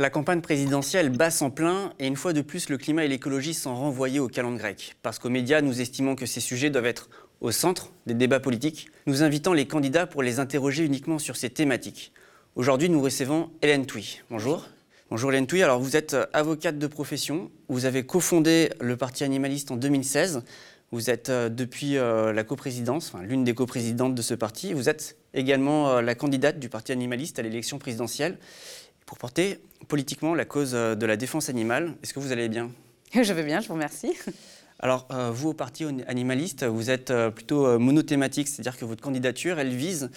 La campagne présidentielle basse en plein et une fois de plus, le climat et l'écologie sont renvoyés au calendrier grec. Parce qu'aux médias, nous estimons que ces sujets doivent être au centre des débats politiques, nous invitons les candidats pour les interroger uniquement sur ces thématiques. Aujourd'hui, nous recevons Hélène Touy. Bonjour. Bonjour Hélène Touy. Alors, vous êtes avocate de profession. Vous avez cofondé le Parti animaliste en 2016. Vous êtes euh, depuis euh, la coprésidence, enfin, l'une des coprésidentes de ce parti. Vous êtes également euh, la candidate du Parti animaliste à l'élection présidentielle pour porter politiquement la cause euh, de la défense animale. Est-ce que vous allez bien? Je vais bien, je vous remercie. Alors, euh, vous, au Parti animaliste, vous êtes euh, plutôt monothématique, c'est-à-dire que votre candidature, elle vise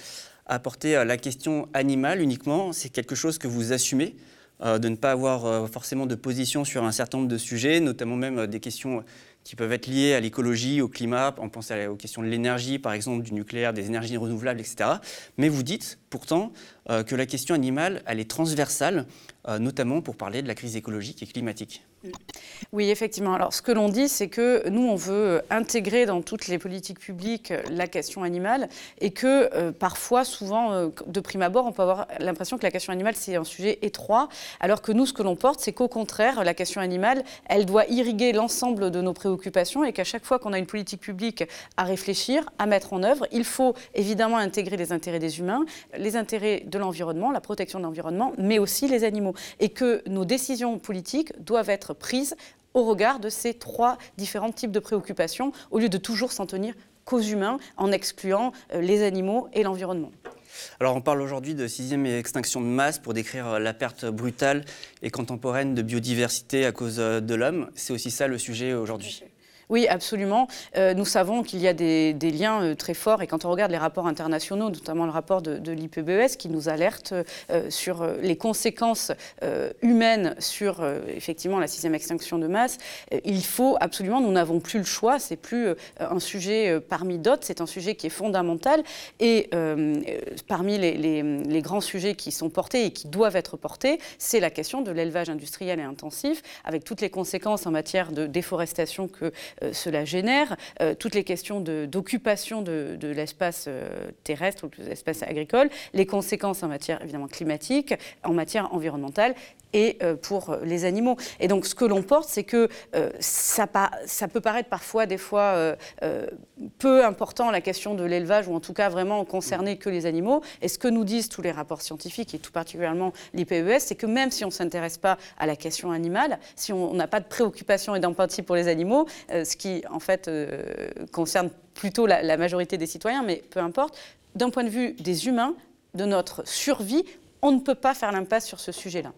à porter la question animale uniquement. C'est quelque chose que vous assumez, de ne pas avoir forcément de position sur un certain nombre de sujets, notamment même des questions qui peuvent être liées à l'écologie, au climat, on pense aux questions de l'énergie, par exemple, du nucléaire, des énergies renouvelables, etc. Mais vous dites pourtant que la question animale, elle est transversale, notamment pour parler de la crise écologique et climatique. Oui, effectivement. Alors, ce que l'on dit, c'est que nous, on veut intégrer dans toutes les politiques publiques la question animale et que euh, parfois, souvent, euh, de prime abord, on peut avoir l'impression que la question animale, c'est un sujet étroit, alors que nous, ce que l'on porte, c'est qu'au contraire, la question animale, elle doit irriguer l'ensemble de nos préoccupations et qu'à chaque fois qu'on a une politique publique à réfléchir, à mettre en œuvre, il faut évidemment intégrer les intérêts des humains, les intérêts de l'environnement, la protection de l'environnement, mais aussi les animaux. Et que nos décisions politiques doivent être prise au regard de ces trois différents types de préoccupations, au lieu de toujours s'en tenir qu'aux humains, en excluant euh, les animaux et l'environnement. Alors on parle aujourd'hui de sixième extinction de masse pour décrire euh, la perte brutale et contemporaine de biodiversité à cause euh, de l'homme. C'est aussi ça le sujet aujourd'hui. Oui, absolument. Euh, nous savons qu'il y a des, liens euh, très forts et quand on regarde les rapports internationaux, notamment le rapport de, l'IPBES qui nous alerte euh, sur les conséquences humaines sur effectivement la sixième extinction de masse, il faut absolument, nous n'avons plus le choix, c'est plus un sujet parmi d'autres, c'est un sujet qui est fondamental et parmi les, les, grands sujets qui sont portés et qui doivent être portés, c'est la question de l'élevage industriel et intensif avec toutes les conséquences en matière de déforestation que cela génère, euh, toutes les questions d'occupation de, l'espace euh, terrestre ou de l'espace agricole, les conséquences en matière évidemment climatique, en matière environnementale et pour les animaux. Et donc ce que l'on porte, c'est que ça, ça, peut paraître parfois des fois peu important la question de l'élevage, ou en tout cas vraiment concerner que les animaux. Et ce que nous disent tous les rapports scientifiques, et tout particulièrement l'IPES, c'est que même si on ne s'intéresse pas à la question animale, si on n'a pas de préoccupation et d'empathie pour les animaux, ce qui en fait euh, concerne plutôt la, majorité des citoyens, mais peu importe, d'un point de vue des humains, de notre survie, on ne peut pas faire l'impasse sur ce sujet-là.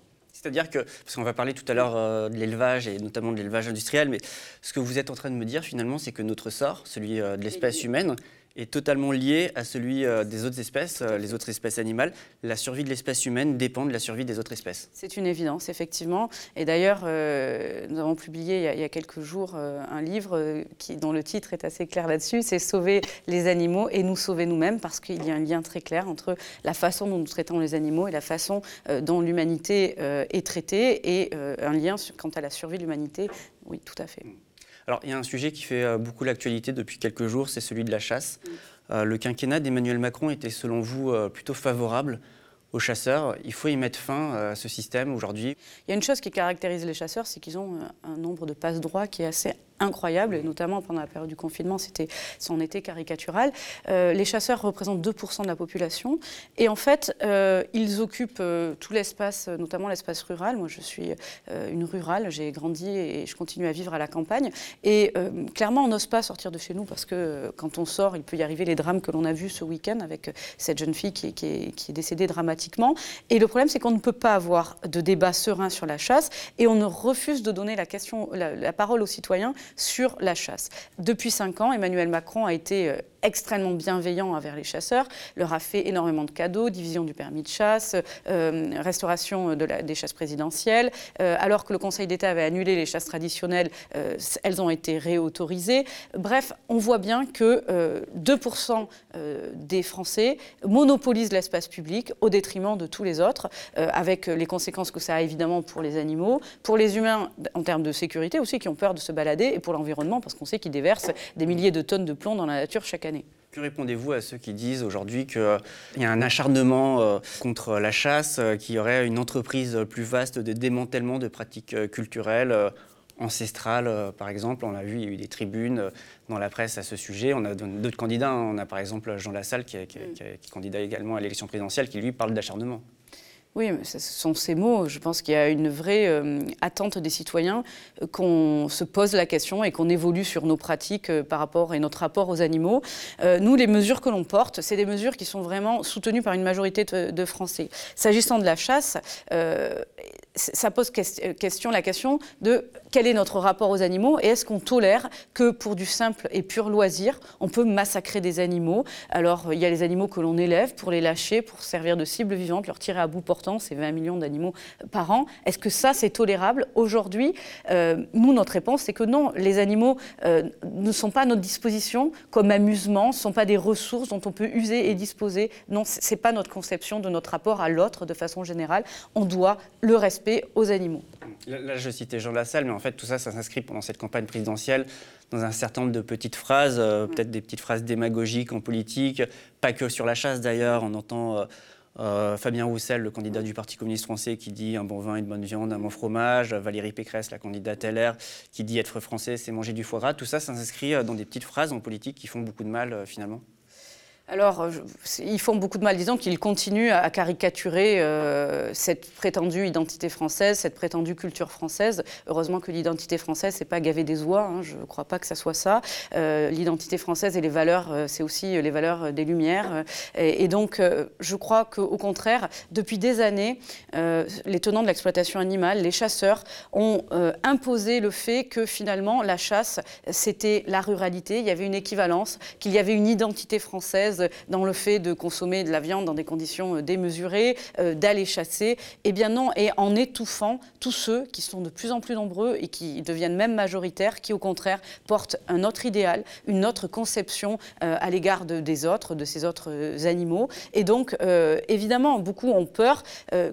C'est-à-dire que, parce qu'on va parler tout à l'heure euh, de l'élevage et notamment de l'élevage industriel, mais ce que vous êtes en train de me dire finalement, c'est que notre sort, celui euh, de l'espèce humaine, est totalement lié à celui euh, des autres espèces, euh, les autres espèces animales. La survie de l'espèce humaine dépend de la survie des autres espèces. C'est une évidence, effectivement. Et d'ailleurs, euh, nous avons publié il y a, quelques jours un livre qui, dont le titre est assez clair là-dessus, c'est Sauver les animaux et nous sauver nous-mêmes, parce qu'il y a un lien très clair entre la façon dont nous traitons les animaux et la façon dont l'humanité est traitée, et un lien quant à la survie de l'humanité. Oui, tout à fait. Alors, il y a un sujet qui fait euh, beaucoup l'actualité depuis quelques jours, c'est celui de la chasse. Euh, le quinquennat d'Emmanuel Macron était, selon vous, euh, plutôt favorable aux chasseurs? Il faut y mettre fin à ce système aujourd'hui? Il y a une chose qui caractérise les chasseurs, c'est qu'ils ont un nombre de passe-droits qui est assez incroyable, et notamment pendant la période du confinement, c'était son été caricatural. Euh, les chasseurs représentent 2% de la population, et en fait, euh, ils occupent euh, tout l'espace, notamment l'espace rural. Moi, je suis une rurale, j'ai grandi et je continue à vivre à la campagne, et clairement, on n'ose pas sortir de chez nous parce que quand on sort, il peut y arriver les drames que l'on a vus ce week-end avec cette jeune fille qui est, décédée dramatiquement. Et le problème, c'est qu'on ne peut pas avoir de débat serein sur la chasse, et on refuse de donner la, question, la parole aux citoyens sur la chasse. Depuis cinq ans, Emmanuel Macron a été euh, extrêmement bienveillant envers les chasseurs, leur a fait énormément de cadeaux, division du permis de chasse, euh, restauration des chasses présidentielles. Euh, alors que le Conseil d'État avait annulé les chasses traditionnelles, elles ont été réautorisées. Bref, on voit bien que 2% des Français monopolisent l'espace public au détriment de tous les autres, avec les conséquences que ça a évidemment pour les animaux, pour les humains en termes de sécurité aussi, qui ont peur de se balader, et pour l'environnement, parce qu'on sait qu'ils déversent des milliers de tonnes de plomb dans la nature chaque année. Que répondez-vous à ceux qui disent aujourd'hui qu'il y a un acharnement contre la chasse, qu'il y aurait une entreprise plus vaste de démantèlement de pratiques culturelles ancestrales, par exemple? On a vu, il y a eu des tribunes dans la presse à ce sujet. On a d'autres candidats. Hein. On a par exemple Jean Lassalle, qui, qui, qui, qui candidat également à l'élection présidentielle, qui lui parle d'acharnement. Oui, ce sont ces mots. Je pense qu'il y a une vraie euh, attente des citoyens euh, qu'on se pose la question et qu'on évolue sur nos pratiques euh, par rapport et notre rapport aux animaux. nous, les mesures que l'on porte, c'est des mesures qui sont vraiment soutenues par une majorité de, de Français. S'agissant de la chasse, ça pose question, la question de quel est notre rapport aux animaux et est-ce qu'on tolère que pour du simple et pur loisir, on peut massacrer des animaux? Alors, il y a les animaux que l'on élève pour les lâcher, pour servir de cible vivante, leur tirer à bout portant, c'est 20 millions d'animaux par an. Est-ce que ça, c'est tolérable? Aujourd'hui, euh, nous, notre réponse, c'est que non, les animaux euh, ne sont pas à notre disposition comme amusement, ne sont pas des ressources dont on peut user et disposer. Non, ce n'est pas notre conception de notre rapport à l'autre de façon générale. On doit le respecter aux animaux. Là, je citais Jean Lassalle, mais en fait, tout ça, ça s'inscrit pendant cette campagne présidentielle dans un certain nombre de petites phrases, euh, peut-être des petites phrases démagogiques en politique, pas que sur la chasse d'ailleurs. On entend euh, euh, Fabien Roussel, le candidat du Parti communiste français, qui dit un bon vin, une bonne viande, un bon fromage. Valérie Pécresse, la candidate LR, qui dit être français, c'est manger du foie gras. Tout ça, ça s'inscrit dans des petites phrases en politique qui font beaucoup de mal finalement alors, ils font beaucoup de mal, disons qu'ils continuent à caricaturer euh, cette prétendue identité française, cette prétendue culture française. Heureusement que l'identité française, c'est pas gaver des oies, hein, je ne crois pas que ça soit ça. Euh, l'identité française et les valeurs, euh, c'est aussi les valeurs des Lumières. Et, donc, je crois qu'au contraire, depuis des années, les tenants de l'exploitation animale, les chasseurs, ont imposé le fait que finalement, la chasse, c'était la ruralité, il y avait une équivalence, qu'il y avait une identité française dans le fait de consommer de la viande dans des conditions euh, démesurées, euh, d'aller chasser. Eh bien non, et en étouffant tous ceux qui sont de plus en plus nombreux et qui deviennent même majoritaires, qui au contraire portent un autre idéal, une autre conception euh, à l'égard des autres, de ces autres animaux. Et donc, évidemment, beaucoup ont peur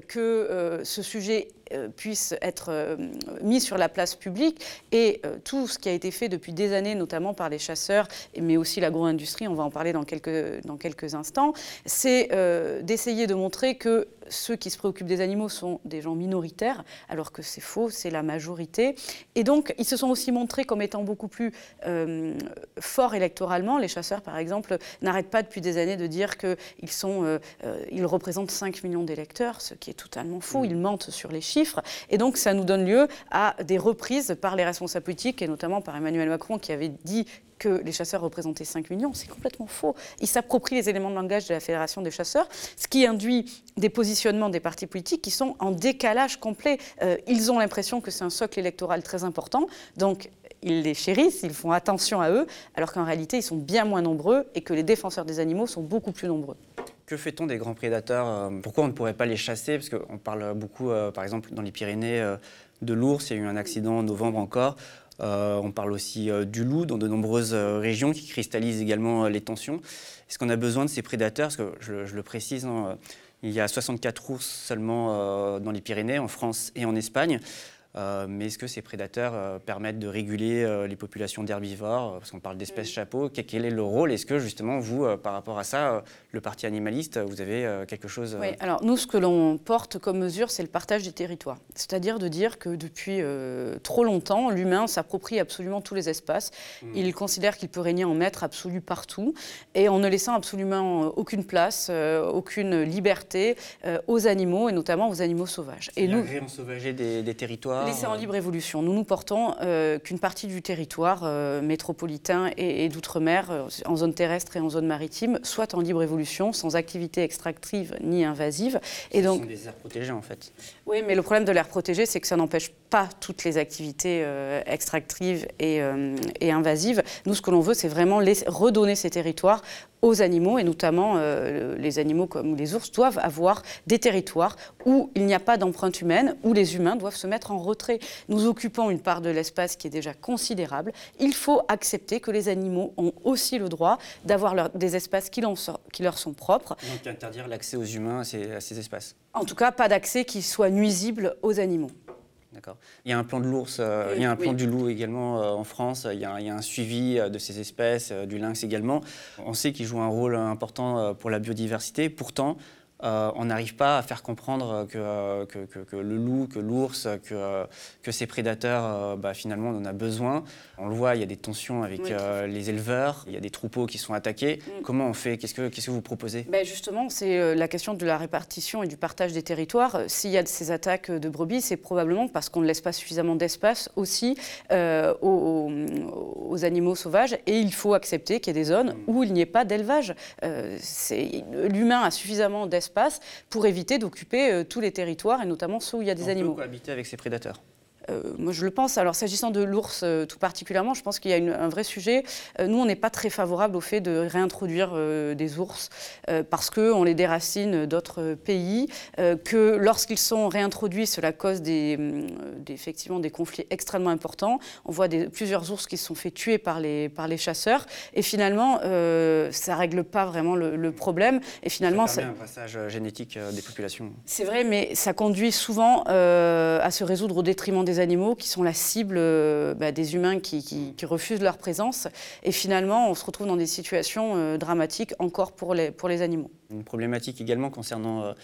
que ce sujet puisse être euh, mis sur la place publique. Et euh, tout ce qui a été fait depuis des années, notamment par les chasseurs, mais aussi l'agro-industrie, on va en parler dans quelques instants, c'est d'essayer de montrer que ceux qui se préoccupent des animaux sont des gens minoritaires, alors que c'est faux, c'est la majorité. Et donc, ils se sont aussi montrés comme étant beaucoup plus euh, forts électoralement. Les chasseurs, par exemple, n'arrêtent pas depuis des années de dire qu'ils euh, euh, ils représentent 5 millions d'électeurs, ce qui est totalement faux. Mm. Ils mentent sur les chiffres. Et donc, ça nous donne lieu à des reprises par les responsables politiques, et notamment par Emmanuel Macron, qui avait dit que les chasseurs représentaient 5 millions. C'est complètement faux. Ils s'approprient les éléments de langage de la Fédération des chasseurs, ce qui induit des positionnements des partis politiques qui sont en décalage complet. Euh, ils ont l'impression que c'est un socle électoral très important, donc ils les chérissent, ils font attention à eux, alors qu'en réalité, ils sont bien moins nombreux et que les défenseurs des animaux sont beaucoup plus nombreux. Que fait-on des grands prédateurs euh, Pourquoi on ne pourrait pas les chasser? Parce qu'on parle beaucoup, euh, par exemple, dans les Pyrénées, de l'ours. Il y a eu un accident en novembre encore. Euh, on parle aussi euh, du loup dans de nombreuses euh, régions qui cristallisent également les tensions. Est-ce qu'on a besoin de ces prédateurs? Je, le précise, hein, il y a 64 ours seulement dans les Pyrénées, en France et en Espagne. Euh, mais est-ce que ces prédateurs euh, permettent de réguler euh, les populations d'herbivores Parce qu'on parle d'espèces chapeaux. Quel est le rôle? Est-ce que justement, vous, par rapport à ça, le parti animaliste, vous avez quelque chose Oui, alors nous, ce que l'on porte comme mesure, c'est le partage des territoires. C'est-à-dire de dire que depuis trop longtemps, l'humain s'approprie absolument tous les espaces. Hmm. Il considère qu'il peut régner en maître absolu partout, et en ne laissant absolument aucune place, aucune liberté aux animaux, et notamment aux animaux sauvages. Et nous, réensauvager des, des territoires Laissé en libre évolution. Nous nous portons euh, qu'une partie du territoire euh, métropolitain et, d'outre-mer, euh, en zone terrestre et en zone maritime, soit en libre évolution, sans activité extractive ni invasive. Et donc, Ce sont des aires protégées en fait. Oui, mais le problème de l'air protégé, c'est que ça n'empêche pas toutes les activités extractives et, et, invasives. Nous, ce que l'on veut, c'est vraiment redonner ces territoires aux animaux, et notamment euh, les animaux comme les ours doivent avoir des territoires où il n'y a pas d'empreinte humaine, où les humains doivent se mettre en retrait. Nous occupons une part de l'espace qui est déjà considérable. Il faut accepter que les animaux ont aussi le droit d'avoir des espaces qui, qui, leur sont propres. Donc interdire l'accès aux humains à ces, à ces espaces En tout cas, pas d'accès qui soit nuisible aux animaux. D'accord. Il y a un plan de l'ours, il y a un plan du loup également en France, il y, a, il y, a, un suivi de ces espèces, du lynx également. On sait qu'il joue un rôle important pour la biodiversité. Pourtant, euh, on n'arrive pas à faire comprendre que, euh, que, le loup, que l'ours, que, que ces prédateurs, euh, bah, finalement, on en a besoin. On le voit, il y a des tensions avec les éleveurs, il y a des troupeaux qui sont attaqués. Mm. Comment on fait? Qu'est-ce que, vous proposez? Ben Justement, c'est la question de la répartition et du partage des territoires. S'il y a ces attaques de brebis, c'est probablement parce qu'on ne laisse pas suffisamment d'espace aussi aux, aux, animaux sauvages. Et il faut accepter qu'il y ait des zones mm. où il n'y ait pas d'élevage. l'humain a suffisamment d'espace pour éviter d'occuper euh, tous les territoires et notamment ceux où il y a des On animaux. Peut cohabiter avec ces prédateurs. Euh, moi, je le pense. Alors, s'agissant de l'ours euh, tout particulièrement, je pense qu'il y a un vrai sujet. Euh, nous, on n'est pas très favorable au fait de réintroduire des ours parce qu'on les déracine d'autres pays, que lorsqu'ils sont réintroduits, cela cause des, effectivement des conflits extrêmement importants. On voit des, plusieurs ours qui se sont fait tuer par les, par les chasseurs et finalement, ça ne règle pas vraiment le, problème. Et finalement, ça permet un passage génétique des populations. C'est vrai, mais ça conduit souvent à se résoudre au détriment des animaux qui sont la cible euh, bah, des humains qui, refusent leur présence. Et finalement, on se retrouve dans des situations euh, dramatiques encore pour les, pour les animaux. Une problématique également concernant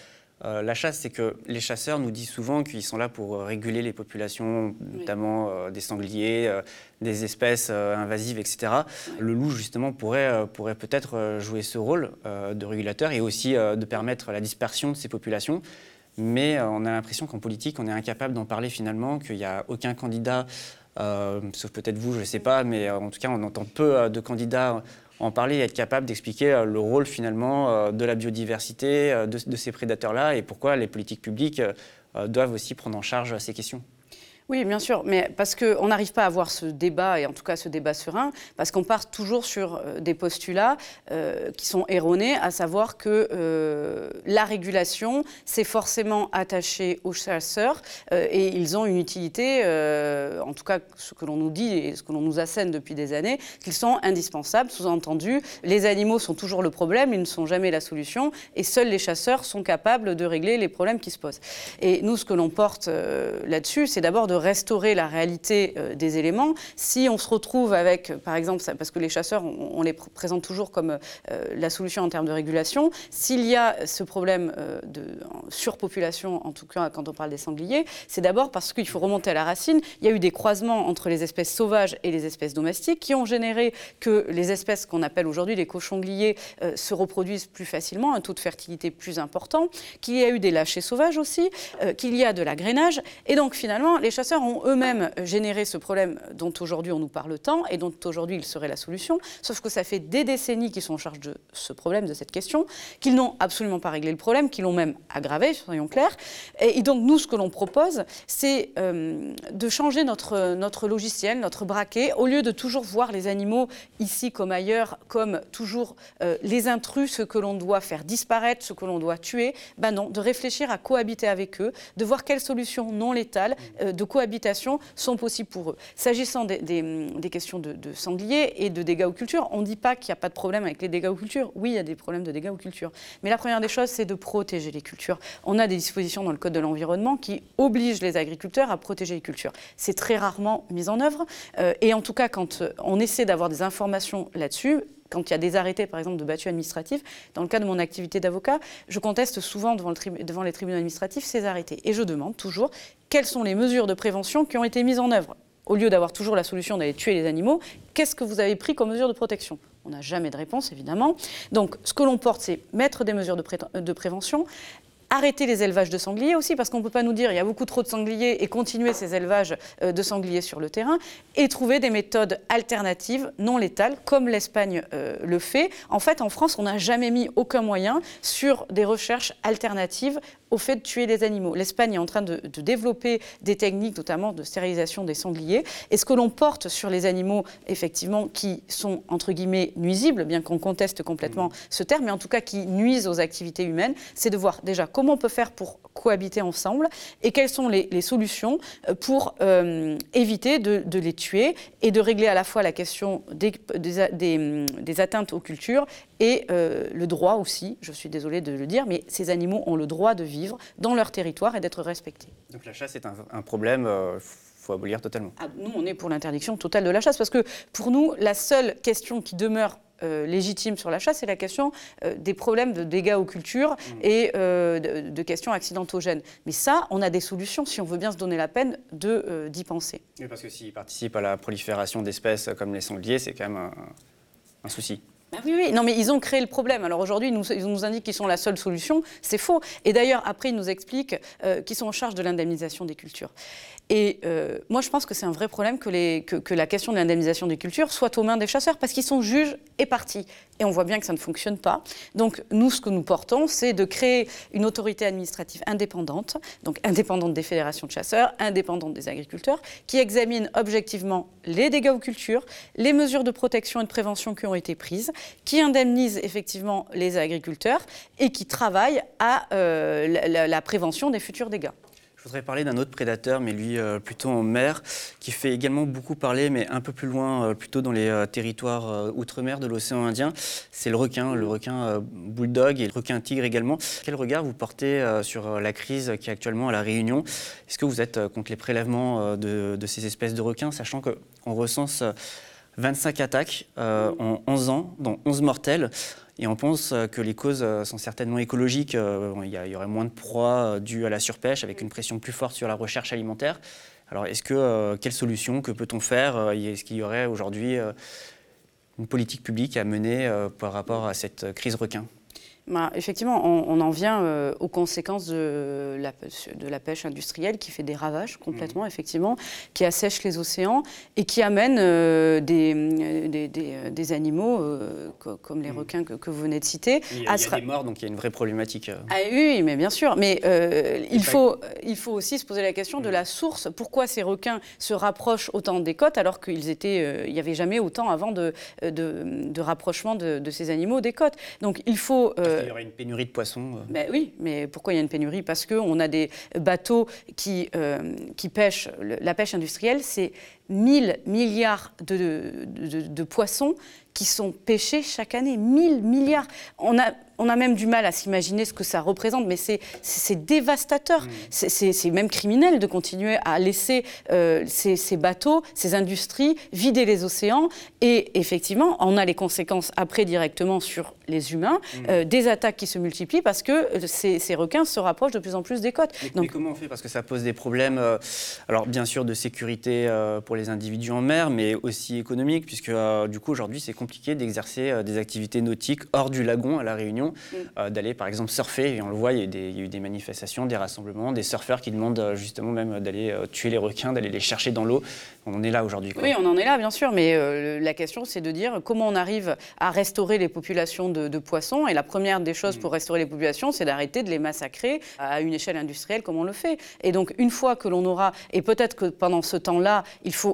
euh, la chasse, c'est que les chasseurs nous disent souvent qu'ils sont là pour réguler les populations, notamment des sangliers, des espèces invasives, etc. Le loup, justement, pourrait, pourrait peut-être jouer ce rôle de régulateur et aussi de permettre la dispersion de ces populations mais euh, on a l'impression qu'en politique, on est incapable d'en parler finalement, qu'il n'y a aucun candidat, euh, sauf peut-être vous, je ne sais pas, mais euh, en tout cas, on entend peu de candidats en parler et être capable d'expliquer le rôle finalement de la biodiversité, de, ces prédateurs-là, et pourquoi les politiques publiques doivent aussi prendre en charge ces questions. Oui, bien sûr, mais parce qu'on n'arrive pas à avoir ce débat, et en tout cas ce débat serein, parce qu'on part toujours sur euh, des postulats euh, qui sont erronés, à savoir que euh, la régulation, c'est forcément attaché aux chasseurs, et ils ont une utilité, en tout cas ce que l'on nous dit et ce que l'on nous assène depuis des années, qu'ils sont indispensables, sous-entendu, les animaux sont toujours le problème, ils ne sont jamais la solution, et seuls les chasseurs sont capables de régler les problèmes qui se posent. Et nous, ce que l'on porte là-dessus, c'est d'abord de restaurer la réalité euh, des éléments. Si on se retrouve avec, par exemple, parce que les chasseurs, on, les présente toujours comme euh, la solution en termes de régulation, s'il y a ce problème euh, de surpopulation, en tout cas quand on parle des sangliers, c'est d'abord parce qu'il faut remonter à la racine. Il y a eu des croisements entre les espèces sauvages et les espèces domestiques qui ont généré que les espèces qu'on appelle aujourd'hui les cochongliers se reproduisent plus facilement, un taux de fertilité plus important, qu'il y a eu des lâchers sauvages aussi, qu'il y a de l'agrainage. Et donc finalement, les chasseurs ont eux-mêmes généré ce problème dont aujourd'hui on nous parle tant et dont aujourd'hui il serait la solution, sauf que ça fait des décennies qu'ils sont en charge de ce problème, de cette question, qu'ils n'ont absolument pas réglé le problème, qu'ils l'ont même aggravé, soyons clairs. Et, donc nous, ce que l'on propose, c'est euh, de changer notre, notre logiciel, notre braquet, au lieu de toujours voir les animaux ici comme ailleurs, comme toujours euh, les intrus, ce que l'on doit faire disparaître, ce que l'on doit tuer, ben non, de réfléchir à cohabiter avec eux, de voir quelles solutions non létales, euh, de cohabiter sont possibles pour eux. S'agissant des, questions de, sangliers et de dégâts aux cultures, on ne dit pas qu'il n'y a pas de problème avec les dégâts aux cultures. Oui, il y a des problèmes de dégâts aux cultures. Mais la première des choses, c'est de protéger les cultures. On a des dispositions dans le Code de l'environnement qui obligent les agriculteurs à protéger les cultures. C'est très rarement mis en œuvre. Euh, et en tout cas, quand on essaie d'avoir des informations là-dessus, quand il y a des arrêtés, par exemple, de battus administratifs, dans le cas de mon activité d'avocat, je conteste souvent devant, les tribunaux administratifs ces arrêtés. Et je demande toujours quelles sont les mesures de prévention qui ont été mises en œuvre. Au lieu d'avoir toujours la solution d'aller tuer les animaux, qu'est-ce que vous avez pris comme mesures de protection? On n'a jamais de réponse, évidemment. Donc, ce que l'on porte, c'est mettre des mesures de prévention, arrêter les élevages de sangliers aussi, parce qu'on ne peut pas nous dire il y a beaucoup trop de sangliers et continuer ces élevages euh, de sangliers sur le terrain, et trouver des méthodes alternatives non létales, comme l'Espagne euh, le fait. En fait, en France, on n'a jamais mis aucun moyen sur des recherches alternatives au fait de tuer des animaux. L'Espagne est en train de, développer des techniques, notamment de stérilisation des sangliers. Et ce que l'on porte sur les animaux, effectivement, qui sont, entre guillemets, nuisibles, bien qu'on conteste complètement mmh. ce terme, mais en tout cas qui nuisent aux activités humaines, c'est de voir déjà comment on peut faire pour cohabiter ensemble et quelles sont les, solutions euh, pour euh, éviter de, les tuer et de régler à la fois la question des, des, atteintes aux cultures et euh, le droit aussi, je suis désolée de le dire, mais ces animaux ont le droit de vivre vivre dans leur territoire et d'être respectés. Donc la chasse est un, problème. Il faut abolir totalement. Ah, nous, on est pour l'interdiction totale de la chasse parce que pour nous, la seule question qui demeure euh, légitime sur la chasse, c'est la question euh, des problèmes de dégâts aux cultures mmh. et euh, de, questions accidentogènes. Mais ça, on a des solutions si on veut bien se donner la peine d'y penser. Oui, parce que s'ils participent à la prolifération d'espèces comme les sangliers, c'est quand même un souci. Bah oui, oui, non, mais ils ont créé le problème. Alors aujourd'hui, ils nous, indiquent qu'ils sont la seule solution. C'est faux. Et d'ailleurs, après, ils nous expliquent euh, qu'ils sont en charge de l'indemnisation des cultures. Et euh, moi, je pense que c'est un vrai problème que, les, que, la question de l'indemnisation des cultures soit aux mains des chasseurs, parce qu'ils sont juges et partis. Et on voit bien que ça ne fonctionne pas. Donc, nous, ce que nous portons, c'est de créer une autorité administrative indépendante, donc indépendante des fédérations de chasseurs, indépendante des agriculteurs, qui examine objectivement les dégâts aux cultures, les mesures de protection et de prévention qui ont été prises, qui indemnise effectivement les agriculteurs et qui travaille à euh, la, prévention des futurs dégâts. Voudrais parler d'un autre prédateur, mais lui euh, plutôt en mer, qui fait également beaucoup parler, mais un peu plus loin, euh, plutôt dans les territoires outre-mer de l'océan Indien. C'est le requin, le requin bulldog et le requin tigre également. Quel regard vous portez sur la crise qui est actuellement à La Réunion? Est-ce que vous êtes contre les prélèvements de, de, ces espèces de requins, sachant qu'on recense 25 attaques euh, en 11 ans, dont 11 mortels? Et on pense euh, que les causes euh, sont certainement écologiques. Il y, aurait moins de proies dues à la surpêche, avec une pression plus forte sur la recherche alimentaire. Alors, est-ce que quelle solution que peut-on faire Est-ce qu'il y aurait aujourd'hui une politique publique à mener par rapport à cette crise requin? Bah, effectivement, on, en vient euh, aux conséquences de la, de la, pêche industrielle qui fait des ravages complètement, mmh. effectivement, qui assèche les océans et qui amène euh, des, des, des, animaux comme les mmh. requins que, vous venez de citer. Il y a, des morts, donc il y a une vraie problématique. Ah, oui, mais bien sûr. Mais il, faut, il faut aussi se poser la question de mmh. la source. Pourquoi ces requins se rapprochent autant des côtes alors qu'il il n'y avait jamais autant avant de, de, de rapprochement de, ces animaux des côtes? Donc il faut il y aurait une pénurie de poissons. Euh. Oui, mais pourquoi il y a une pénurie? Parce qu'on a des bateaux qui, euh, qui pêchent. La pêche industrielle, c'est 1000 milliards de, de, poissons qui sont pêchés chaque année. 1000 milliards. On a, on a même du mal à s'imaginer ce que ça représente, mais c'est dévastateur. Mmh. C'est même criminel de continuer à laisser euh, ces, ces, bateaux, ces industries vider les océans. Et effectivement, on a les conséquences après directement sur les humains, mmh. euh, des attaques qui se multiplient parce que euh, ces, ces, requins se rapprochent de plus en plus des côtes. Mais, Donc, comment on fait? Parce que ça pose des problèmes, alors bien sûr de sécurité pour les individus en mer, mais aussi économiques, puisque du coup aujourd'hui c'est compliqué d'exercer des activités nautiques hors du lagon à La Réunion euh, d'aller par exemple surfer. Et on le voit, il y, a eu des manifestations, des rassemblements, des surfeurs qui demandent euh, justement même d'aller euh, tuer les requins, d'aller les chercher dans l'eau. On en est là aujourd'hui. Oui, on en est là, bien sûr. Mais la question, c'est de dire comment on arrive à restaurer les populations de, poissons. Et la première des choses mm. pour restaurer les populations, c'est d'arrêter de les massacrer à une échelle industrielle comme on le fait. Et donc, une fois que l'on aura, et peut-être que pendant ce temps-là, il faut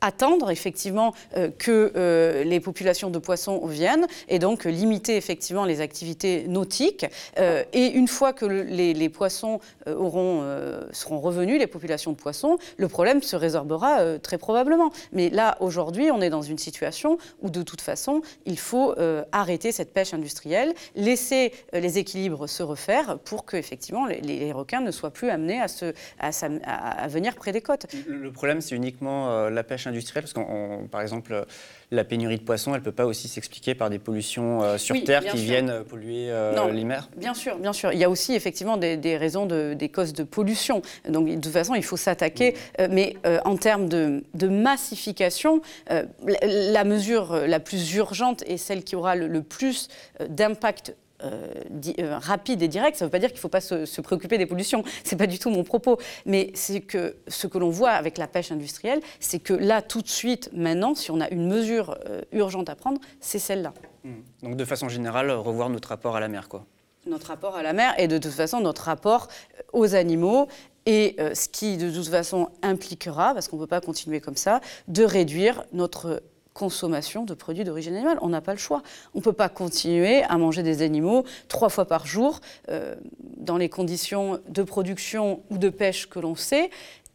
attendre effectivement euh, que euh, les populations de poissons viennent et donc limiter effectivement les activités nautiques. Euh, et une fois que les, poissons auront, seront revenus, les populations de poissons, le problème se résorbera très probablement. Mais là, aujourd'hui, on est dans une situation où de toute façon, il faut arrêter cette pêche industrielle, laisser les équilibres se refaire pour que effectivement les, les requins ne soient plus amenés à, se, à, à, venir près des côtes. Le problème, c'est uniquement la pêche industrielle Parce que, par exemple, la pénurie de poissons, elle ne peut pas aussi s'expliquer par des pollutions euh, sur Terre qui viennent polluer euh, les mers Bien sûr, bien sûr. Il y a aussi effectivement des, raisons, de, des causes de pollution. Donc, de toute façon, il faut s'attaquer. Euh, mais en termes de, massification, la, mesure la plus urgente et celle qui aura le plus d'impact euh, euh, rapide et direct, ça ne veut pas dire qu'il ne faut pas se, préoccuper des pollutions. Ce n'est pas du tout mon propos. Mais c'est que ce que l'on voit avec la pêche industrielle, c'est que là, tout de suite, maintenant, si on a une mesure euh, urgente à prendre, c'est celle-là. Mmh. Donc de façon générale, revoir notre rapport à la mer, quoi. Notre rapport à la mer et de toute façon notre rapport aux animaux et ce qui de toute façon impliquera, parce qu'on ne peut pas continuer comme ça, de réduire notre consommation de produits d'origine animale. On n'a pas le choix. On ne peut pas continuer à manger des animaux trois fois par jour euh, dans les conditions de production ou de pêche que l'on sait.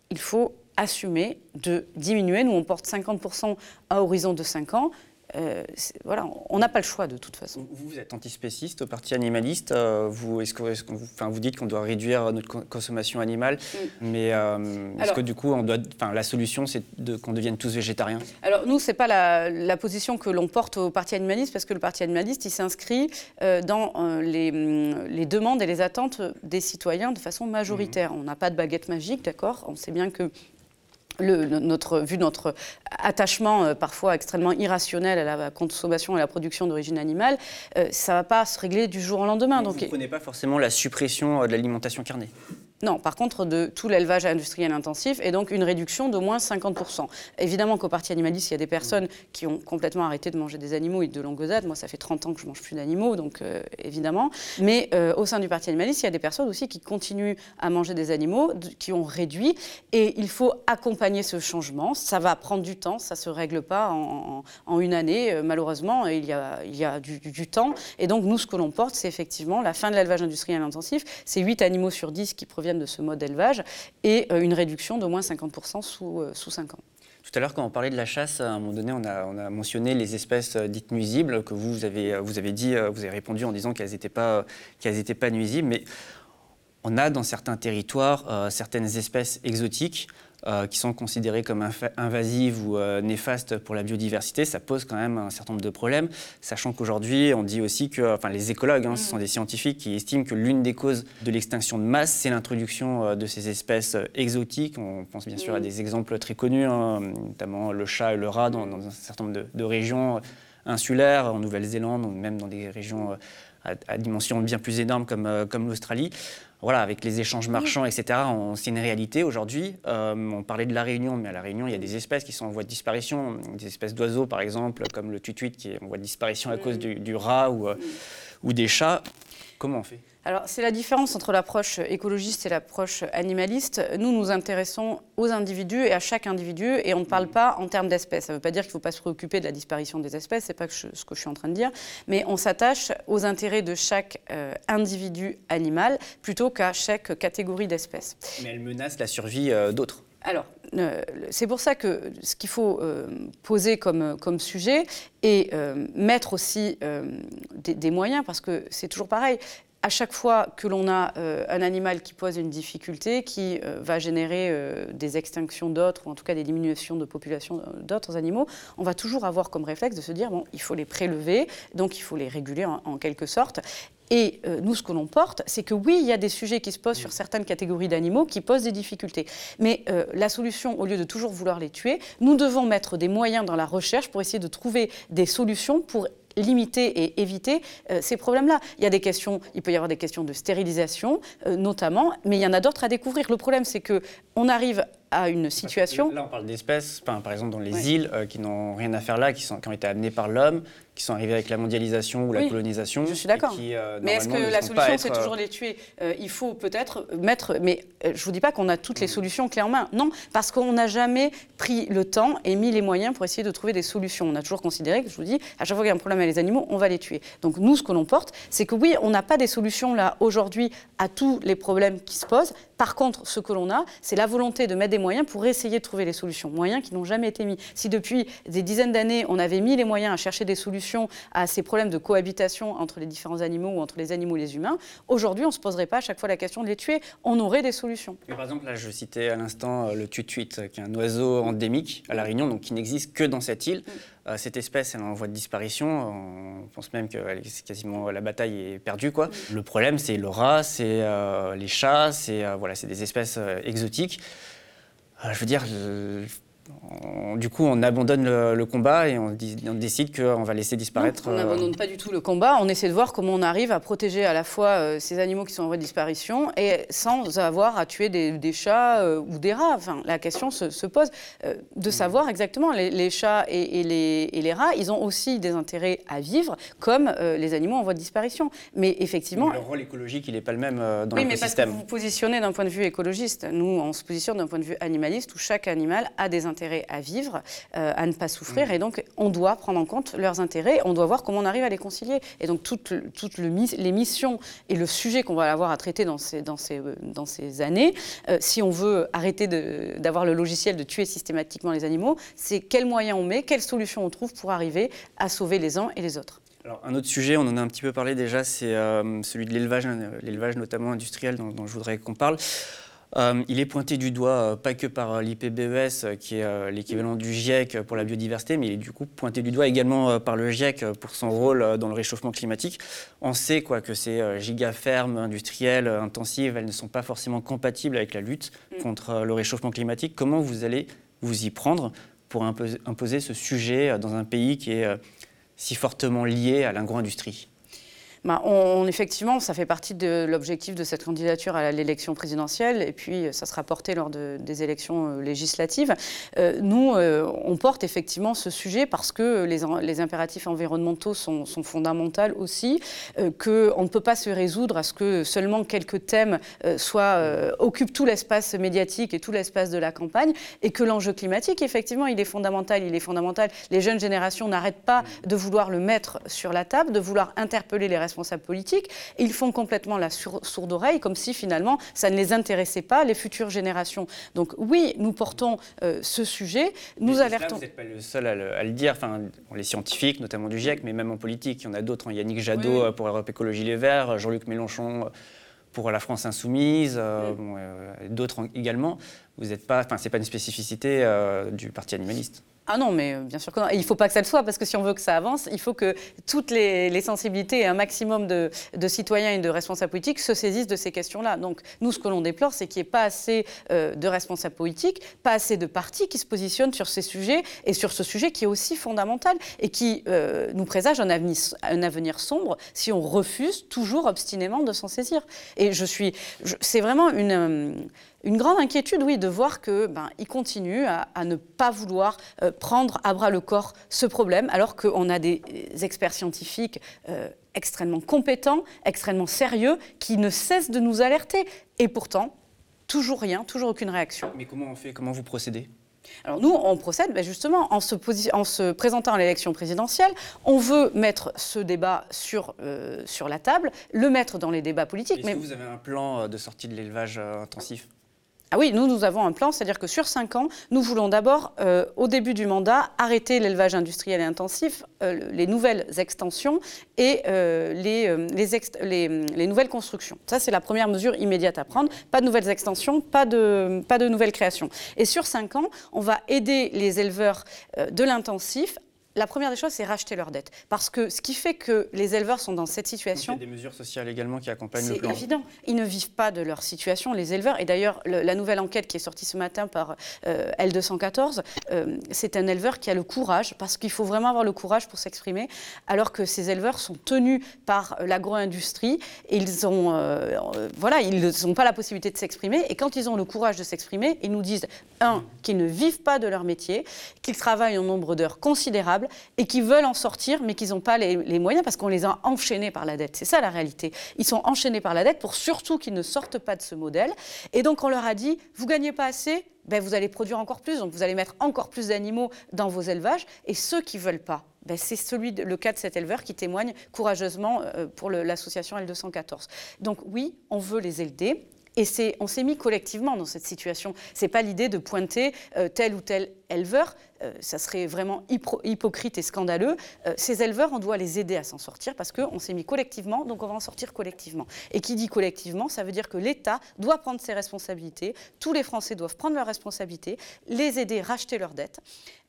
Il faut assumer de diminuer. Nous, on porte 50% à horizon de 5 ans. Voilà, on n'a pas le choix de toute façon. Vous, vous êtes antispéciste au parti animaliste. vous, est-ce que, vous, enfin, vous dites qu'on doit réduire notre consommation animale, mm. mais est-ce que du coup, on doit, la solution, c'est de, qu'on devienne tous végétariens? Alors nous, c'est pas la, la, position que l'on porte au parti animaliste, parce que le parti animaliste, il s'inscrit dans les, les, demandes et les attentes des citoyens de façon majoritaire. Mm. On n'a pas de baguette magique, d'accord? On sait bien que le, notre, vu notre attachement euh, parfois extrêmement irrationnel à la consommation et à la production d'origine animale, euh, ça ne va pas se régler du jour au lendemain. donc, vous ne prenez pas forcément la suppression euh, de l'alimentation carnée? Non, par contre, de tout l'élevage industriel intensif et donc une réduction d'au moins 50%. Évidemment qu'au Parti animaliste, il y a des personnes qui ont complètement arrêté de manger des animaux et de longue date. Moi, ça fait 30 ans que je mange plus d'animaux, donc euh, évidemment. Mais euh, au sein du Parti animaliste, il y a des personnes aussi qui continuent à manger des animaux, qui ont réduit. Et il faut accompagner ce changement. Ça va prendre du temps, ça ne se règle pas en, une année. Euh, malheureusement, il y a, il y a du, du, temps. Et donc, nous, ce que l'on porte, c'est effectivement la fin de l'élevage industriel intensif. C'est 8 animaux sur 10 qui proviennent de ce mode d'élevage et euh, une réduction d'au moins 50% sous, euh, sous 5 ans. Tout à l'heure, quand on parlait de la chasse, à un moment donné, on a, on a mentionné les espèces euh, dites nuisibles que vous, avez, vous avez dit, vous avez répondu en disant qu'elles n'étaient pas, qu'elles pas nuisibles. Mais on a dans certains territoires certaines espèces exotiques euh, qui sont considérées comme invasives ou euh, néfastes pour la biodiversité, ça pose quand même un certain nombre de problèmes, sachant qu'aujourd'hui, on dit aussi que, enfin les écologues, hein, ce sont des scientifiques qui estiment que l'une des causes de l'extinction de masse, c'est l'introduction euh, de ces espèces exotiques. On pense bien sûr à des exemples très connus, hein, notamment le chat et le rat dans, un certain nombre de, régions insulaires, en Nouvelle-Zélande, ou même dans des régions à, dimension bien plus énorme comme, comme l'Australie voilà, avec les échanges marchands, etc., c'est une réalité aujourd'hui. Euh, on parlait de la Réunion, mais à la Réunion, il y a des espèces qui sont en voie de disparition, des espèces d'oiseaux, par exemple, comme le tutuit qui est en voie de disparition à cause du, du rat ou, euh, ou des chats. Comment on fait? Alors, c'est la différence entre l'approche écologiste et l'approche animaliste. Nous, nous intéressons aux individus et à chaque individu, et on ne parle pas en termes d'espèces. Ça ne veut pas dire qu'il ne faut pas se préoccuper de la disparition des espèces, ce n'est pas ce que je suis en train de dire, mais on s'attache aux intérêts de chaque euh, individu animal plutôt qu'à chaque catégorie d'espèces. Mais elle menace la survie euh, d'autres alors, euh, c'est pour ça que ce qu'il faut poser comme, comme sujet et mettre aussi des, des, moyens, parce que c'est toujours pareil, à chaque fois que l'on a euh, un animal qui pose une difficulté, qui euh, va générer euh, des extinctions d'autres, ou en tout cas des diminutions de population d'autres animaux, on va toujours avoir comme réflexe de se dire, bon, il faut les prélever, donc il faut les réguler en, quelque sorte. Et nous, ce que l'on porte, c'est que oui, il y a des sujets qui se posent sur certaines catégories d'animaux qui posent des difficultés. Mais la solution, au lieu de toujours vouloir les tuer, nous devons mettre des moyens dans la recherche pour essayer de trouver des solutions pour limiter et éviter euh, ces problèmes-là. Il y a des questions, il peut y avoir des questions de stérilisation, euh, notamment, mais il y en a d'autres à découvrir. Le problème, c'est que on arrive à une situation. Là, on parle d'espèces, par exemple dans les îles, euh, qui n'ont rien à faire là, qui, sont, qui ont été amenées par l'homme, qui sont arrivées avec la mondialisation ou la colonisation. Je suis d'accord. Euh, mais est-ce que la solution, c'est toujours euh, les tuer? Il faut peut-être mettre. Mais je ne vous dis pas qu'on a toutes les solutions clés en main. Non, parce qu'on n'a jamais pris le temps et mis les moyens pour essayer de trouver des solutions. On a toujours considéré que, je vous dis, à chaque fois qu'il y a un problème avec les animaux, on va les tuer. Donc nous, ce que l'on porte, c'est que oui, on n'a pas des solutions là aujourd'hui à tous les problèmes qui se posent. Par contre, ce que l'on a, c'est la volonté de mettre des moyens pour essayer de trouver les solutions. Moyens qui n'ont jamais été mis. Si depuis des dizaines d'années, on avait mis les moyens à chercher des solutions à ces problèmes de cohabitation entre les différents animaux ou entre les animaux et les humains, aujourd'hui, on ne se poserait pas à chaque fois la question de les tuer. On aurait des solutions. par exemple, là, je citais à l'instant euh, le tutuit, qui est un oiseau endémique à La Réunion, donc qui n'existe que dans cette île. Mm. Euh, cette espèce, elle est en voie de disparition. On pense même que quasiment la bataille est perdue. Quoi. Mm. Le problème, c'est le rat, c'est euh, les chats, c'est voilà, des espèces exotiques. Je veux dire, du coup, on abandonne le, combat et on, décide qu'on va laisser disparaître. on n'abandonne euh, pas du tout le combat. On essaie de voir comment on arrive à protéger à la fois euh, ces animaux qui sont en voie de disparition et sans avoir à tuer des, chats euh, ou des rats. Enfin, la question se, pose de savoir exactement les, chats et, les, et, les, rats, ils ont aussi des intérêts à vivre comme les animaux en voie de disparition. Mais effectivement, le rôle écologique, il n'est pas le même dans oui, l'écosystème. Oui, mais parce que vous vous positionnez d'un point de vue écologiste. Nous, on se positionne d'un point de vue animaliste où chaque animal a des intérêts intérêt à vivre, à ne pas souffrir. Et donc, on doit prendre en compte leurs intérêts. On doit voir comment on arrive à les concilier. Et donc, toutes, toutes les missions et le sujet qu'on va avoir à traiter dans ces, dans ces, dans ces années, si on veut arrêter d'avoir le logiciel de tuer systématiquement les animaux, c'est quels moyens on met, quelles solutions on trouve pour arriver à sauver les uns et les autres. Alors, un autre sujet, on en a un petit peu parlé déjà, c'est euh, celui de l'élevage, l'élevage notamment industriel dont, je voudrais qu'on parle. Euh, il est pointé du doigt, euh, pas que par l'IPBES, qui est l'équivalent du GIEC pour la biodiversité, mais il est du coup pointé du doigt également par le GIEC pour son rôle dans le réchauffement climatique. On sait quoi, que ces gigafermes industrielles intensives, elles ne sont pas forcément compatibles avec la lutte mm. contre le réchauffement climatique. Comment vous allez vous y prendre pour imposer ce sujet dans un pays qui est si fortement lié à l'agro-industrie? Bah, on, effectivement, ça fait partie de l'objectif de cette candidature à l'élection présidentielle, et puis ça sera porté lors des élections euh, législatives. Euh, nous, euh, on porte effectivement ce sujet parce que les, impératifs environnementaux sont, fondamentaux aussi, qu'on ne peut pas se résoudre à ce que seulement quelques thèmes soient, occupent tout l'espace médiatique et tout l'espace de la campagne, et que l'enjeu climatique, effectivement, il est fondamental. Il est fondamental. Les jeunes générations n'arrêtent pas de vouloir le mettre sur la table, de vouloir interpeller les responsables responsables politiques. ils font complètement la sourde oreille, comme si finalement ça ne les intéressait pas, les futures générations. Donc oui, nous portons euh, ce sujet. Nous alertons. vous n'êtes pas le seul à le, dire. Enfin, les scientifiques, notamment du GIEC, mais même en politique, il y en a d'autres. Hein. Yannick Jadot euh, pour Europe Écologie Les Verts, Jean-Luc Mélenchon euh, pour la France insoumise, d'autres également. Vous n'êtes pas, enfin, c'est pas une spécificité du parti animaliste. Ah non, mais euh, bien sûr que non. il ne faut pas que ça le soit, parce que si on veut que ça avance, il faut que toutes les, sensibilités et un maximum de, citoyens et de responsables politiques se saisissent de ces questions-là. Donc nous, ce que l'on déplore, c'est qu'il n'y ait pas assez euh, de responsables politiques, pas assez de partis qui se positionnent sur ces sujets et sur ce sujet qui est aussi fondamental et qui euh, nous présage un avenir, un avenir sombre si on refuse toujours obstinément de s'en saisir. Et je suis, c'est vraiment une une grande inquiétude, oui, de voir que ben, il continue à, ne pas vouloir euh, prendre à bras le corps ce problème, alors qu'on a des experts scientifiques euh, extrêmement compétents, extrêmement sérieux, qui ne cessent de nous alerter. Et pourtant, toujours rien, toujours aucune réaction. Mais comment on fait? Comment vous procédez? Alors nous, on procède ben, justement en se, en se, présentant à l'élection présidentielle. On veut mettre ce débat sur, euh, sur la table, le mettre dans les débats politiques. Est-ce mais... que vous avez un plan de sortie de l'élevage intensif? Ah oui, nous, avons un plan, c'est-à-dire que sur cinq ans, nous voulons d'abord, euh, au début du mandat, arrêter l'élevage industriel et intensif, euh, les nouvelles extensions et euh, les, les, nouvelles constructions. Ça, c'est la première mesure immédiate à prendre. Pas de nouvelles extensions, pas de, pas de nouvelles créations. Et sur cinq ans, on va aider les éleveurs de l'intensif la première des choses, c'est racheter leurs dettes. Parce que ce qui fait que les éleveurs sont dans cette situation. il y a des mesures sociales également qui accompagnent le plan. C'est évident. Ils ne vivent pas de leur situation, les éleveurs. Et d'ailleurs, la nouvelle enquête qui est sortie ce matin par euh, L214, euh, c'est un éleveur qui a le courage, parce qu'il faut vraiment avoir le courage pour s'exprimer, alors que ces éleveurs sont tenus par l'agro-industrie. Ils ont, euh, voilà, ils n'ont pas la possibilité de s'exprimer. Et quand ils ont le courage de s'exprimer, ils nous disent, un, qu'ils ne vivent pas de leur métier, qu'ils travaillent en nombre d'heures considérables et qui veulent en sortir, mais qui n'ont pas les, moyens parce qu'on les a enchaînés par la dette. C'est ça la réalité. Ils sont enchaînés par la dette pour surtout qu'ils ne sortent pas de ce modèle. Et donc on leur a dit, vous gagnez pas assez, ben, vous allez produire encore plus, donc vous allez mettre encore plus d'animaux dans vos élevages. Et ceux qui veulent pas, ben, c'est celui le cas de cet éleveur qui témoigne courageusement euh, pour l'association L214. Donc oui, on veut les aider. Et on s'est mis collectivement dans cette situation. Ce n'est pas l'idée de pointer euh, tel ou tel éleveur, euh, ça serait vraiment hypocrite et scandaleux. Euh, ces éleveurs, on doit les aider à s'en sortir parce qu'on s'est mis collectivement, donc on va en sortir collectivement. Et qui dit collectivement, ça veut dire que l'État doit prendre ses responsabilités, tous les Français doivent prendre leurs responsabilités, les aider, racheter leurs dettes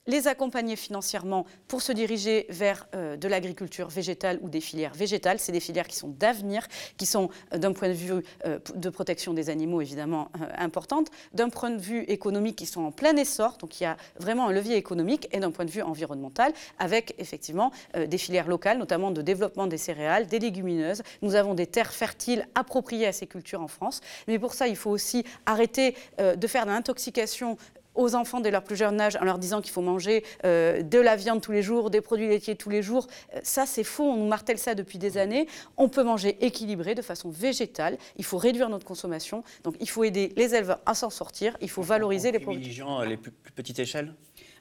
les accompagner financièrement pour se diriger vers euh, de l'agriculture végétale ou des filières végétales. C'est des filières qui sont d'avenir, qui sont euh, d'un point de vue euh, de protection des animaux évidemment importantes, d'un point de vue économique qui sont en plein essor, donc il y a vraiment un levier économique, et d'un point de vue environnemental, avec effectivement des filières locales, notamment de développement des céréales, des légumineuses. Nous avons des terres fertiles appropriées à ces cultures en France, mais pour ça il faut aussi arrêter de faire de l'intoxication aux enfants dès leur plus jeune âge en leur disant qu'il faut manger de la viande tous les jours, des produits laitiers tous les jours. ça, c'est faux. On nous martèle ça depuis des années. On peut manger équilibré de façon végétale. Il faut réduire notre consommation. Donc, il faut aider les éleveurs à s'en sortir. Il faut valoriser les produits. Privilégiant les plus, petites échelles?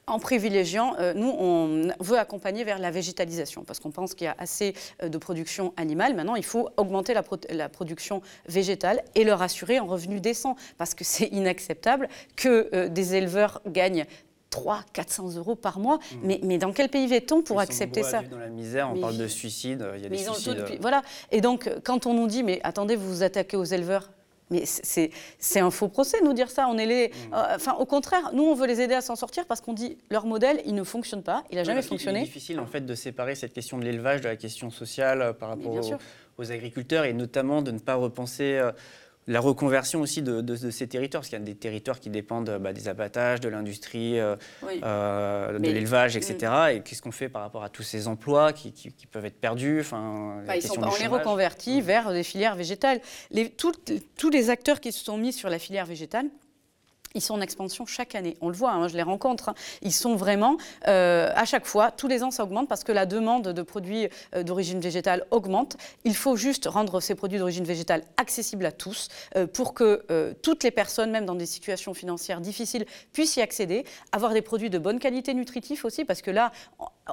En privilégiant, nous, on veut accompagner vers la végétalisation, parce qu'on pense qu'il y a assez de production animale. Maintenant, il faut augmenter la, la, production végétale et leur assurer un revenu décent, parce que c'est inacceptable que des éleveurs gagnent 300, 400 euros par mois. Mmh. Mais, mais, dans quel pays vit-on pour accepter ça Dans la misère, on parle de suicide, il y a des suicides. Euh. voilà. Et donc, quand on nous dit, mais attendez, vous vous attaquez aux éleveurs, mais c'est un faux procès, nous dire ça. On est les, mmh. euh, enfin, au contraire, nous, on veut les aider à s'en sortir parce qu'on dit leur modèle, il ne fonctionne pas, il n'a jamais fonctionné. C'est difficile en fait de séparer cette question de l'élevage de la question sociale euh, par rapport aux, aux, agriculteurs et notamment de ne pas repenser la reconversion aussi de, ces territoires, parce qu'il y a des territoires qui dépendent bah, des abattages, de l'industrie, euh, euh, de l'élevage, etc. Mm. Et qu'est-ce qu'on fait par rapport à tous ces emplois qui, peuvent être perdus enfin, bah, On les reconvertit vers des filières végétales. Les, tous les acteurs qui se sont mis sur la filière végétale, ils sont en expansion chaque année. On le voit, hein, je les rencontre. Hein. Ils sont vraiment, euh, à chaque fois, tous les ans, ça augmente parce que la demande de produits euh, d'origine végétale augmente. Il faut juste rendre ces produits d'origine végétale accessibles à tous euh, pour que toutes les personnes, même dans des situations financières difficiles, puissent y accéder. Avoir des produits de bonne qualité nutritive aussi, parce que là,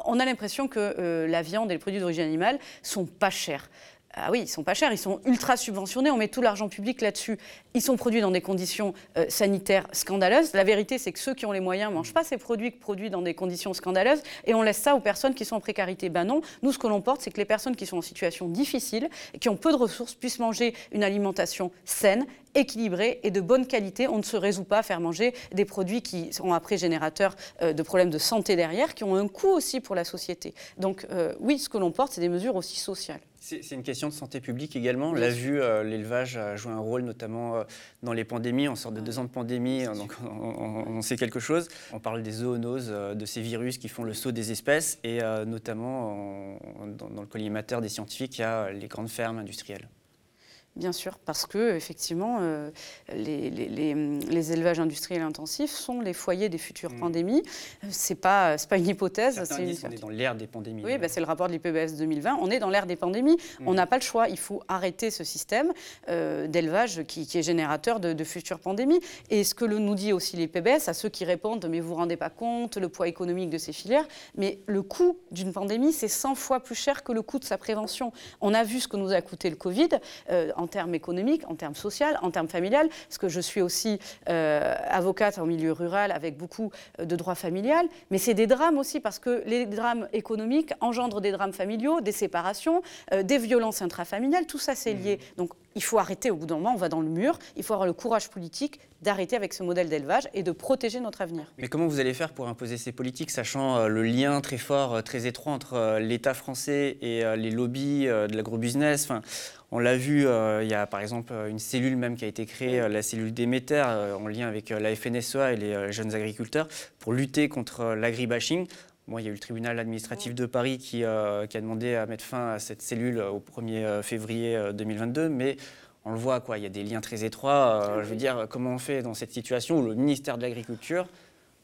on a l'impression que la viande et les produits d'origine animale sont pas chers. Ah oui, ils sont pas chers, ils sont ultra subventionnés, on met tout l'argent public là-dessus. Ils sont produits dans des conditions euh, sanitaires scandaleuses. La vérité, c'est que ceux qui ont les moyens ne mangent pas ces produits produits dans des conditions scandaleuses et on laisse ça aux personnes qui sont en précarité. Ben non, nous, ce que l'on porte, c'est que les personnes qui sont en situation difficile et qui ont peu de ressources puissent manger une alimentation saine, équilibrée et de bonne qualité. On ne se résout pas à faire manger des produits qui sont après générateurs euh, de problèmes de santé derrière, qui ont un coût aussi pour la société. Donc euh, oui, ce que l'on porte, c'est des mesures aussi sociales. C'est une question de santé publique également. On l'a vu, euh, l'élevage a joué un rôle notamment euh, dans les pandémies. On sort de deux ans de pandémie, donc on, sait quelque chose. On parle des zoonoses, euh, de ces virus qui font le saut des espèces. Et notamment, dans, le collimateur des scientifiques, il y a les grandes fermes industrielles. Bien sûr, parce que effectivement, euh, les, les, élevages industriels intensifs sont les foyers des futures mmh. pandémies. C'est pas pas une hypothèse. C'est on est dans l'ère des pandémies. Oui, bah, c'est le rapport de l'IPBS 2020. On est dans l'ère des pandémies. Mmh. On n'a pas le choix. Il faut arrêter ce système euh, d'élevage qui, est générateur de, futures pandémies. Et ce que le, nous dit aussi l'IPBS à ceux qui répondent mais vous vous rendez pas compte le poids économique de ces filières. Mais le coût d'une pandémie c'est 100 fois plus cher que le coût de sa prévention. On a vu ce que nous a coûté le Covid. Euh, en termes économiques, en termes sociaux, en termes familiales, parce que je suis aussi euh, avocate en milieu rural avec beaucoup euh, de droits familiales, mais c'est des drames aussi parce que les drames économiques engendrent des drames familiaux, des séparations, euh, des violences intrafamiliales, tout ça c'est lié. Mmh. Donc il faut arrêter au bout d'un moment, on va dans le mur, il faut avoir le courage politique d'arrêter avec ce modèle d'élevage et de protéger notre avenir. Mais comment vous allez faire pour imposer ces politiques, sachant le lien très fort, très étroit entre l'État français et les lobbies de l'agrobusiness? Enfin, on l'a vu, euh, il y a par exemple une cellule même qui a été créée, euh, la cellule Déméter, euh, en lien avec la FNSEA et les jeunes agriculteurs, pour lutter contre l'agribashing. Bon, il y a eu le tribunal administratif de Paris qui, a demandé à mettre fin à cette cellule au 1er février 2022, mais on le voit, quoi, il y a des liens très étroits. je veux dire, comment on fait dans cette situation où le ministère de l'Agriculture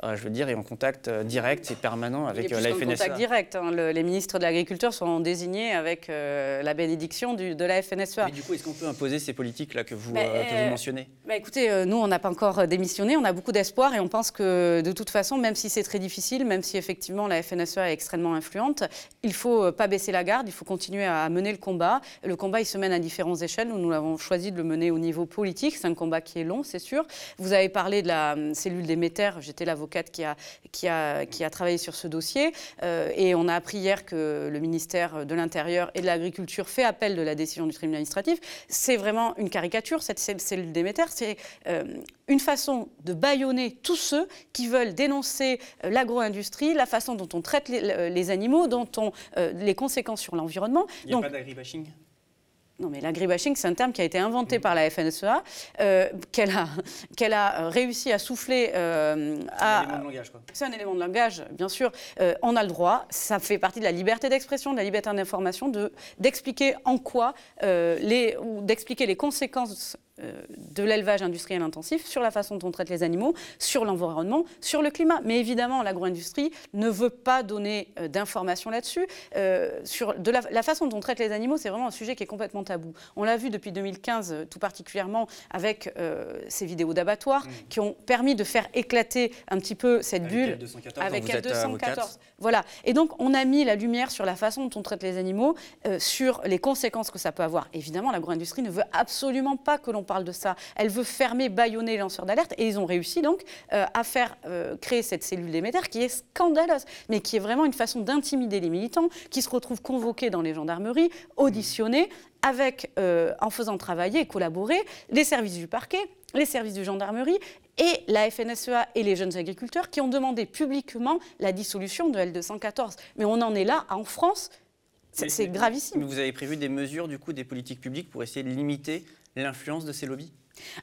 euh, je veux dire, est en contact euh, direct et permanent avec euh, la FNSEA. Contact direct. Hein. les ministres de l'Agriculture sont désignés avec la bénédiction de la FNSEA. Mais du coup, est-ce qu'on peut imposer ces politiques-là que, vous, mentionnez? bah, Écoutez, nous, on n'a pas encore démissionné, on a beaucoup d'espoir et on pense que de toute façon, même si c'est très difficile, même si effectivement la FNSEA est extrêmement influente, il ne faut pas baisser la garde, il faut continuer à mener le combat. Le combat, il se mène à différentes échelles. Nous, nous avons choisi de le mener au niveau politique. C'est un combat qui est long, c'est sûr. Vous avez parlé de la cellule des métères. J'étais l'avocat qui a, qui, a, qui a travaillé sur ce dossier. Euh, et on a appris hier que le ministère de l'Intérieur et de l'Agriculture fait appel de la décision du tribunal administratif. C'est vraiment une caricature, cette cellule d'émetteur. C'est euh, une façon de bâillonner tous ceux qui veulent dénoncer euh, l'agro-industrie, la façon dont on traite les, animaux, dont on, les conséquences sur l'environnement. Il n'y a pas d'agribashing? Non, mais l'agribashing, c'est un terme qui a été inventé mm. par la FNSEA, euh, qu'elle a, euh, réussi à souffler euh, à. C'est un élément de langage, quoi. C'est un élément de langage, bien sûr. on a le droit, ça fait partie de la liberté d'expression, de la liberté d'information, de, d'expliquer en quoi, les, ou d'expliquer les conséquences de l'élevage industriel intensif, sur la façon dont on traite les animaux, sur l'environnement, sur le climat. Mais évidemment, l'agro-industrie ne veut pas donner d'informations là-dessus. sur de la, façon dont on traite les animaux, c'est vraiment un sujet qui est complètement tabou. On l'a vu depuis 2015, tout particulièrement avec ces vidéos d'abattoirs mmh. qui ont permis de faire éclater un petit peu cette bulle avec L214. Voilà. Et donc, on a mis la lumière sur la façon dont on traite les animaux, euh, sur les conséquences que ça peut avoir. Évidemment, l'agro-industrie ne veut absolument pas que l'on parle de ça. Elle veut fermer, bâillonner les lanceurs d'alerte. Et ils ont réussi donc euh, à faire euh, créer cette cellule d'émetteurs qui est scandaleuse, mais qui est vraiment une façon d'intimider les militants qui se retrouvent convoqués dans les gendarmeries, auditionnés, avec, en faisant travailler collaborer les services du parquet, les services de gendarmerie et la FNSEA et les jeunes agriculteurs qui ont demandé publiquement la dissolution de L214. Mais on en est là en France. C'est gravissime. Vous avez prévu des mesures, du coup, des politiques publiques pour essayer de limiter l'influence de ces lobbies?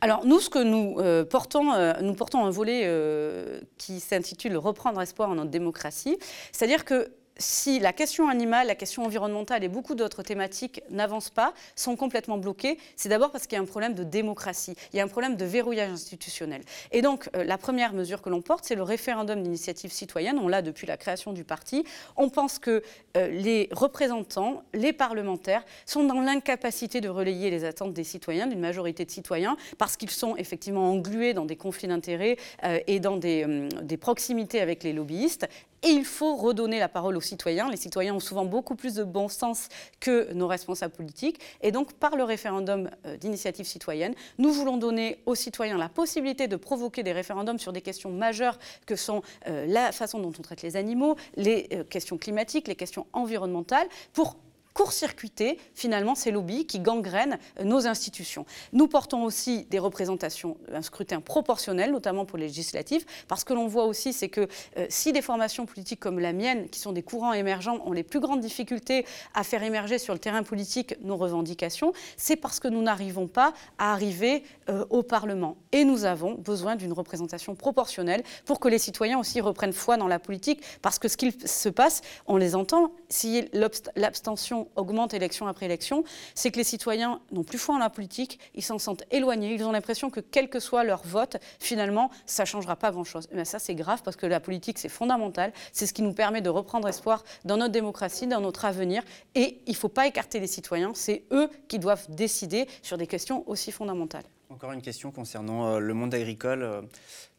Alors nous, ce que nous euh, portons, euh, nous portons un volet euh, qui s'intitule Reprendre espoir en notre démocratie, c'est-à-dire que si la question animale, la question environnementale et beaucoup d'autres thématiques n'avancent pas, sont complètement bloquées, c'est d'abord parce qu'il y a un problème de démocratie, il y a un problème de verrouillage institutionnel. Et donc, euh, la première mesure que l'on porte, c'est le référendum d'initiative citoyenne. On l'a depuis la création du parti. On pense que euh, les représentants, les parlementaires, sont dans l'incapacité de relayer les attentes des citoyens, d'une majorité de citoyens, parce qu'ils sont effectivement englués dans des conflits d'intérêts euh, et dans des, des proximités avec les lobbyistes et il faut redonner la parole aux citoyens. Les citoyens ont souvent beaucoup plus de bon sens que nos responsables politiques. Et donc, par le référendum euh, d'initiative citoyenne, nous voulons donner aux citoyens la possibilité de provoquer des référendums sur des questions majeures que sont euh, la façon dont on traite les animaux, les euh, questions climatiques, les questions environnementales, pour court-circuiter finalement ces lobbies qui gangrènent nos institutions. Nous portons aussi des représentations, un scrutin proportionnel, notamment pour les législatives, parce que l'on voit aussi, c'est que euh, si des formations politiques comme la mienne, qui sont des courants émergents, ont les plus grandes difficultés à faire émerger sur le terrain politique nos revendications, c'est parce que nous n'arrivons pas à arriver euh, au Parlement. Et nous avons besoin d'une représentation proportionnelle pour que les citoyens aussi reprennent foi dans la politique, parce que ce qu'il se passe, on les entend, si l'abstention augmente élection après élection, c'est que les citoyens n'ont plus foi en la politique, ils s'en sentent éloignés, ils ont l'impression que quel que soit leur vote, finalement, ça ne changera pas grand-chose. Mais ça, c'est grave parce que la politique, c'est fondamental, c'est ce qui nous permet de reprendre espoir dans notre démocratie, dans notre avenir, et il ne faut pas écarter les citoyens, c'est eux qui doivent décider sur des questions aussi fondamentales. Encore une question concernant euh, le monde agricole, euh,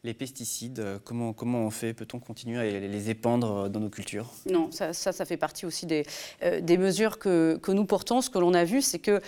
les pesticides, euh, comment, comment on fait? Peut-on continuer à les épandre dans nos cultures? Non, ça, ça, fait partie aussi des, des mesures que, que, nous portons. Ce que l'on a vu, c'est que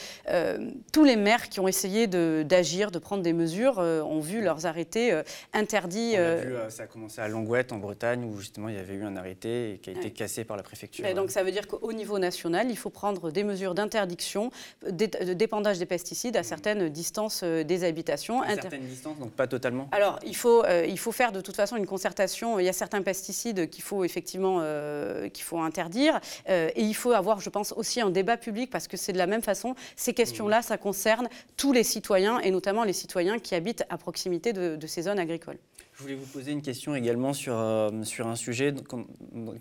tous les maires qui ont essayé d'agir, de, prendre des mesures, ont vu leurs arrêtés interdits. On a vu, ça a commencé à Longouette, en Bretagne, où justement il y avait eu un arrêté qui a été cassé par la préfecture. Et donc ça veut dire qu'au niveau national, il faut prendre des mesures d'interdiction, de dépendage des pesticides à certaines distances des habitations. À certaines distances, donc pas totalement? Alors, il faut, euh, il faut faire de toute façon une concertation. Il y a certains pesticides qu'il faut effectivement euh, qu'il faut interdire. Euh, et il faut avoir, je pense, aussi un débat public parce que c'est de la même façon. Ces questions-là, ça concerne tous les citoyens et notamment les citoyens qui habitent à proximité de, de ces zones agricoles. Je voulais vous poser une question également sur, sur un sujet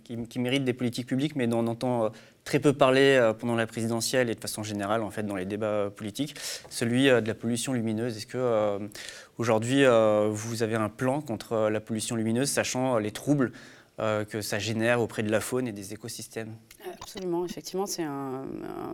qui, qui, mérite des politiques publiques, mais dont on entend très peu parlé euh, pendant la présidentielle et de façon générale en fait dans les débats politiques, celui de la pollution lumineuse. Est-ce que euh, aujourd'hui vous avez un plan contre la pollution lumineuse, sachant les troubles que ça génère auprès de la faune et des écosystèmes Absolument, effectivement, c'est un,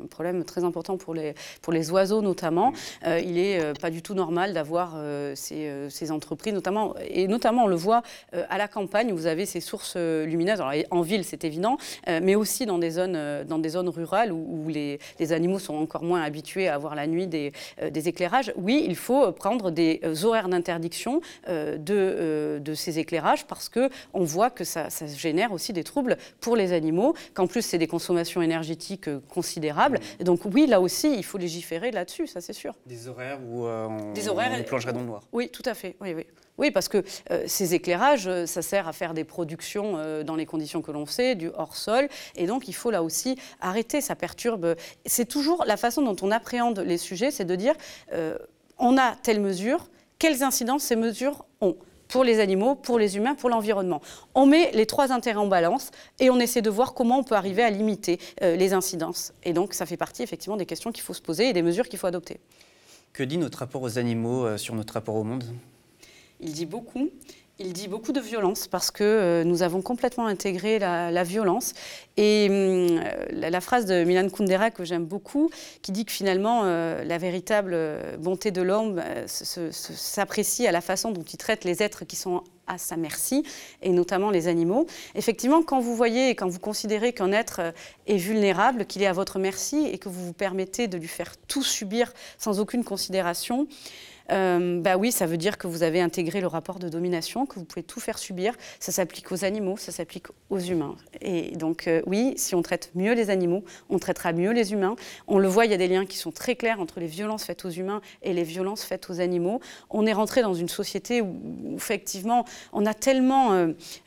problème très important pour les, pour les oiseaux notamment. Euh, il n'est euh, pas du tout normal d'avoir euh, ces, ces, entreprises, notamment, et notamment on le voit à la campagne vous avez ces sources lumineuses. Alors, en ville, c'est évident, mais aussi dans des zones, dans des zones rurales où, les, les, animaux sont encore moins habitués à avoir la nuit des, des éclairages. Oui, il faut prendre des horaires d'interdiction de, de ces éclairages parce qu'on voit que ça, ça génère aussi des troubles pour les animaux, qu'en plus c'est des consommation énergétique euh, considérable. donc oui, là aussi, il faut légiférer là-dessus, ça c'est sûr. Des horaires où euh, on, Des horaires, on plongerait dans le noir. Oui, tout à fait. Oui, oui. Oui, parce que euh, ces éclairages, ça sert à faire des productions dans les conditions que l'on sait, du hors-sol. Et donc, il faut là aussi arrêter, ça perturbe. C'est toujours la façon dont on appréhende les sujets, c'est de dire on a telle mesure, quelles incidences ces mesures ont? Pour les animaux, pour les humains, pour l'environnement. On met les trois intérêts en balance et on essaie de voir comment on peut arriver à limiter euh, les incidences. Et donc ça fait partie effectivement des questions qu'il faut se poser et des mesures qu'il faut adopter. Que dit notre rapport aux animaux euh, sur notre rapport au monde? Il dit beaucoup. Il dit beaucoup de violence parce que euh, nous avons complètement intégré la, violence. Et hum, la, phrase de Milan Kundera que j'aime beaucoup, qui dit que finalement euh, la véritable bonté de l'homme s'apprécie à la façon dont il traite les êtres qui sont à sa merci, et notamment les animaux. Effectivement, quand vous voyez et quand vous considérez qu'un être euh, est vulnérable, qu'il est à votre merci et que vous vous permettez de lui faire tout subir sans aucune considération, euh, bah oui, ça veut dire que vous avez intégré le rapport de domination, que vous pouvez tout faire subir. Ça s'applique aux animaux, ça s'applique aux humains. Et donc euh, oui, si on traite mieux les animaux, on traitera mieux les humains. On le voit, il y a des liens qui sont très clairs entre les violences faites aux humains et les violences faites aux animaux. On est rentré dans une société où, effectivement, on a tellement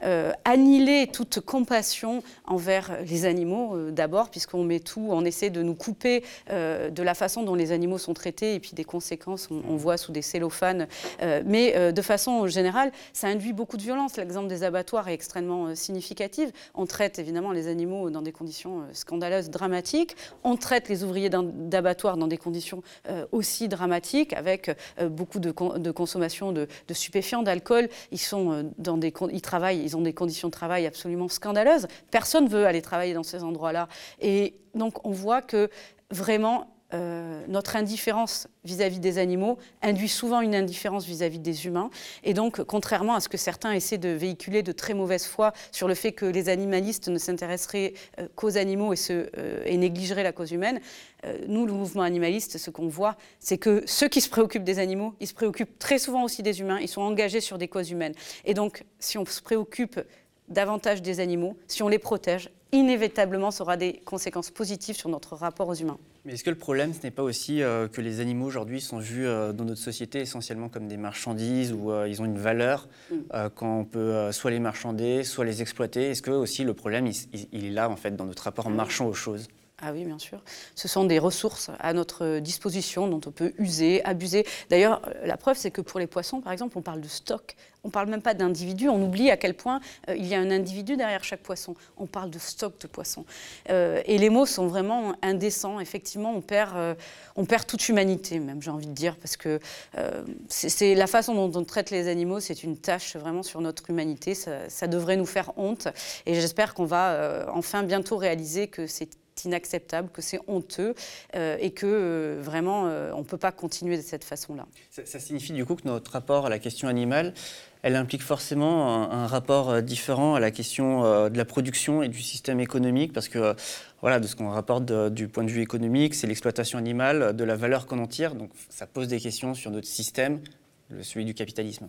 euh, annihilé toute compassion envers les animaux, d'abord, puisqu'on met tout, on essaie de nous couper de la façon dont les animaux sont traités et puis des conséquences, on, on voit ou des cellophanes. Euh, mais euh, de façon générale, ça induit beaucoup de violence. L'exemple des abattoirs est extrêmement euh, significatif. On traite évidemment les animaux dans des conditions scandaleuses, dramatiques. On traite les ouvriers d'abattoirs dans des conditions aussi dramatiques, avec beaucoup de, consommation de, stupéfiants, d'alcool. Ils sont dans des, ils travaillent, ils ont des conditions de travail absolument scandaleuses. Personne ne veut aller travailler dans ces endroits-là. Et donc on voit que vraiment euh, notre indifférence vis-à-vis des animaux induit souvent une indifférence vis-à-vis des humains. Et donc, contrairement à ce que certains essaient de véhiculer de très mauvaise foi sur le fait que les animalistes ne s'intéresseraient euh, qu'aux animaux et, euh, et, négligeraient la cause humaine, nous, le mouvement animaliste, ce qu'on voit, c'est que ceux qui se préoccupent des animaux, ils se préoccupent très souvent aussi des humains, ils sont engagés sur des causes humaines. Et donc, si on se préoccupe davantage des animaux, si on les protège, inévitablement, ça aura des conséquences positives sur notre rapport aux humains. Mais est-ce que le problème, ce n'est pas aussi euh, que les animaux aujourd'hui sont vus euh, dans notre société essentiellement comme des marchandises où euh, ils ont une valeur mm. quand on peut soit les marchander, soit les exploiter? Est-ce que aussi le problème, il, est là en fait dans notre rapport marchand aux choses? Ah oui, bien sûr. Ce sont des ressources à notre disposition dont on peut user, abuser. D'ailleurs, la preuve, c'est que pour les poissons, par exemple, on parle de stock. On ne parle même pas d'individu. On oublie à quel point euh, il y a un individu derrière chaque poisson. On parle de stock de poissons. Euh, et les mots sont vraiment indécents. Effectivement, on perd, euh, on perd toute humanité, même, j'ai envie de dire, parce que c'est la façon dont on traite les animaux, c'est une tâche vraiment sur notre humanité. Ça, ça devrait nous faire honte. Et j'espère qu'on va enfin bientôt réaliser que c'est inacceptable, que c'est honteux euh, et que euh, vraiment euh, on ne peut pas continuer de cette façon-là. Ça, signifie du coup que notre rapport à la question animale, elle implique forcément un, rapport différent à la question de la production et du système économique parce que voilà, de ce qu'on rapporte du point de vue économique, c'est l'exploitation animale, de la valeur qu'on en tire. Donc ça pose des questions sur notre système, celui du capitalisme.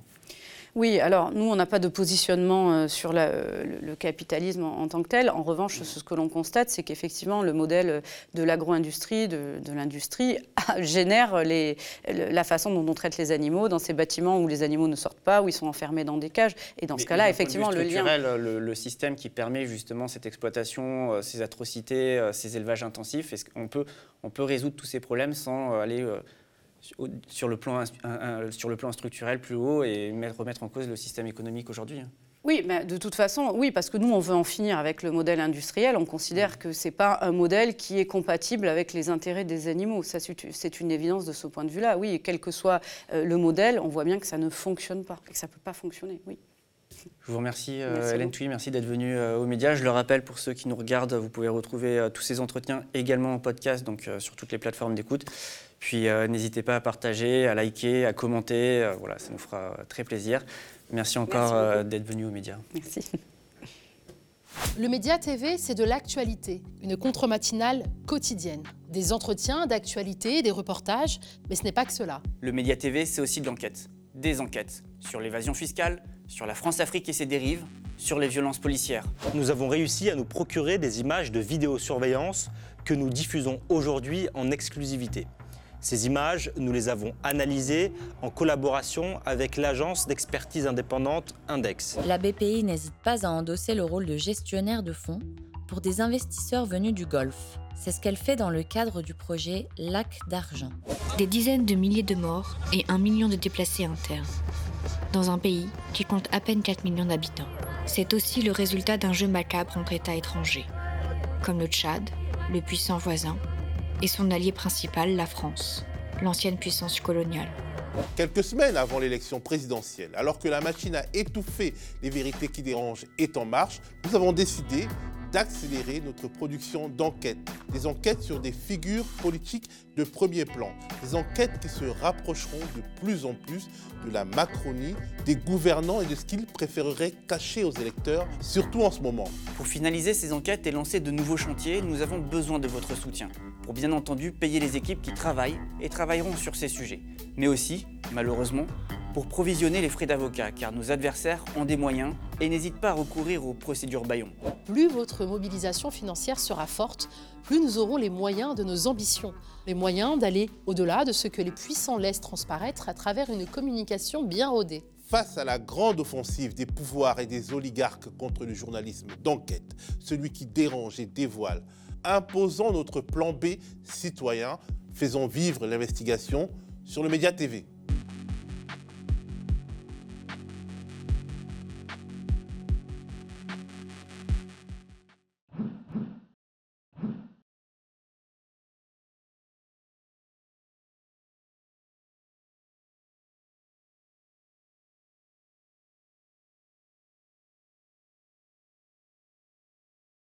Oui, alors nous, on n'a pas de positionnement euh, sur le, capitalisme en, tant que tel. En revanche, ce que l'on constate, c'est qu'effectivement, le modèle de l'agro-industrie, de, l'industrie, génère la façon dont on traite les animaux dans ces bâtiments où les animaux ne sortent pas, où ils sont enfermés dans des cages. Et dans ce cas-là, effectivement, le lien. Le, le, système qui permet justement cette exploitation, euh, ces atrocités, euh, ces élevages intensifs, est-ce qu'on peut, on peut résoudre tous ces problèmes sans aller sur le, plan, sur le plan structurel plus haut et remettre en cause le système économique aujourd'hui hein. oui, mais de toute façon, oui, parce que nous, on veut en finir avec le modèle industriel. On considère que ce n'est pas un modèle qui est compatible avec les intérêts des animaux. C'est une évidence de ce point de vue-là. Oui, quel que soit euh, le modèle, on voit bien que ça ne fonctionne pas et que ça ne peut pas fonctionner. Oui. Je vous remercie, euh, Hélène Thuy, merci d'être venue euh, aux médias. Je le rappelle, pour ceux qui nous regardent, vous pouvez retrouver tous ces entretiens également en podcast, donc sur toutes les plateformes d'écoute. Puis euh, n'hésitez pas à partager, à liker, à commenter. Euh, voilà, ça nous fera très plaisir. Merci encore euh, d'être venu aux médias. Merci. Le Média TV, c'est de l'actualité, une contre-matinale quotidienne. Des entretiens, d'actualité, des reportages, mais ce n'est pas que cela. Le Média TV, c'est aussi de l'enquête. Des enquêtes sur l'évasion fiscale, sur la France-Afrique et ses dérives, sur les violences policières. Nous avons réussi à nous procurer des images de vidéosurveillance que nous diffusons aujourd'hui en exclusivité. Ces images, nous les avons analysées en collaboration avec l'agence d'expertise indépendante Index. La BPI n'hésite pas à endosser le rôle de gestionnaire de fonds pour des investisseurs venus du Golfe. C'est ce qu'elle fait dans le cadre du projet Lac d'argent. Des dizaines de milliers de morts et un million de déplacés internes. Dans un pays qui compte à peine 4 millions d'habitants. C'est aussi le résultat d'un jeu macabre entre États étrangers, comme le Tchad, le puissant voisin, et son allié principal, la France. l'ancienne puissance coloniale. Quelques semaines avant l'élection présidentielle, alors que la machine à étouffer les vérités qui dérangent est en marche, nous avons décidé d'accélérer notre production d'enquêtes. Des enquêtes sur des figures politiques de premier plan. Des enquêtes qui se rapprocheront de plus en plus de la Macronie, des gouvernants et de ce qu'ils préféreraient cacher aux électeurs, surtout en ce moment. Pour finaliser ces enquêtes et lancer de nouveaux chantiers, nous avons besoin de votre soutien. Pour bien entendu payer les équipes qui travaillent et travailleront sur ces sujets. Mais aussi, malheureusement, pour provisionner les frais d'avocat, car nos adversaires ont des moyens et n'hésitent pas à recourir aux procédures Bayon. Plus votre mobilisation financière sera forte, plus nous aurons les moyens de nos ambitions, les moyens d'aller au-delà de ce que les puissants laissent transparaître à travers une communication bien rodée. Face à la grande offensive des pouvoirs et des oligarques contre le journalisme d'enquête, celui qui dérange et dévoile, imposons notre plan B citoyen, faisons vivre l'investigation sur le Média TV.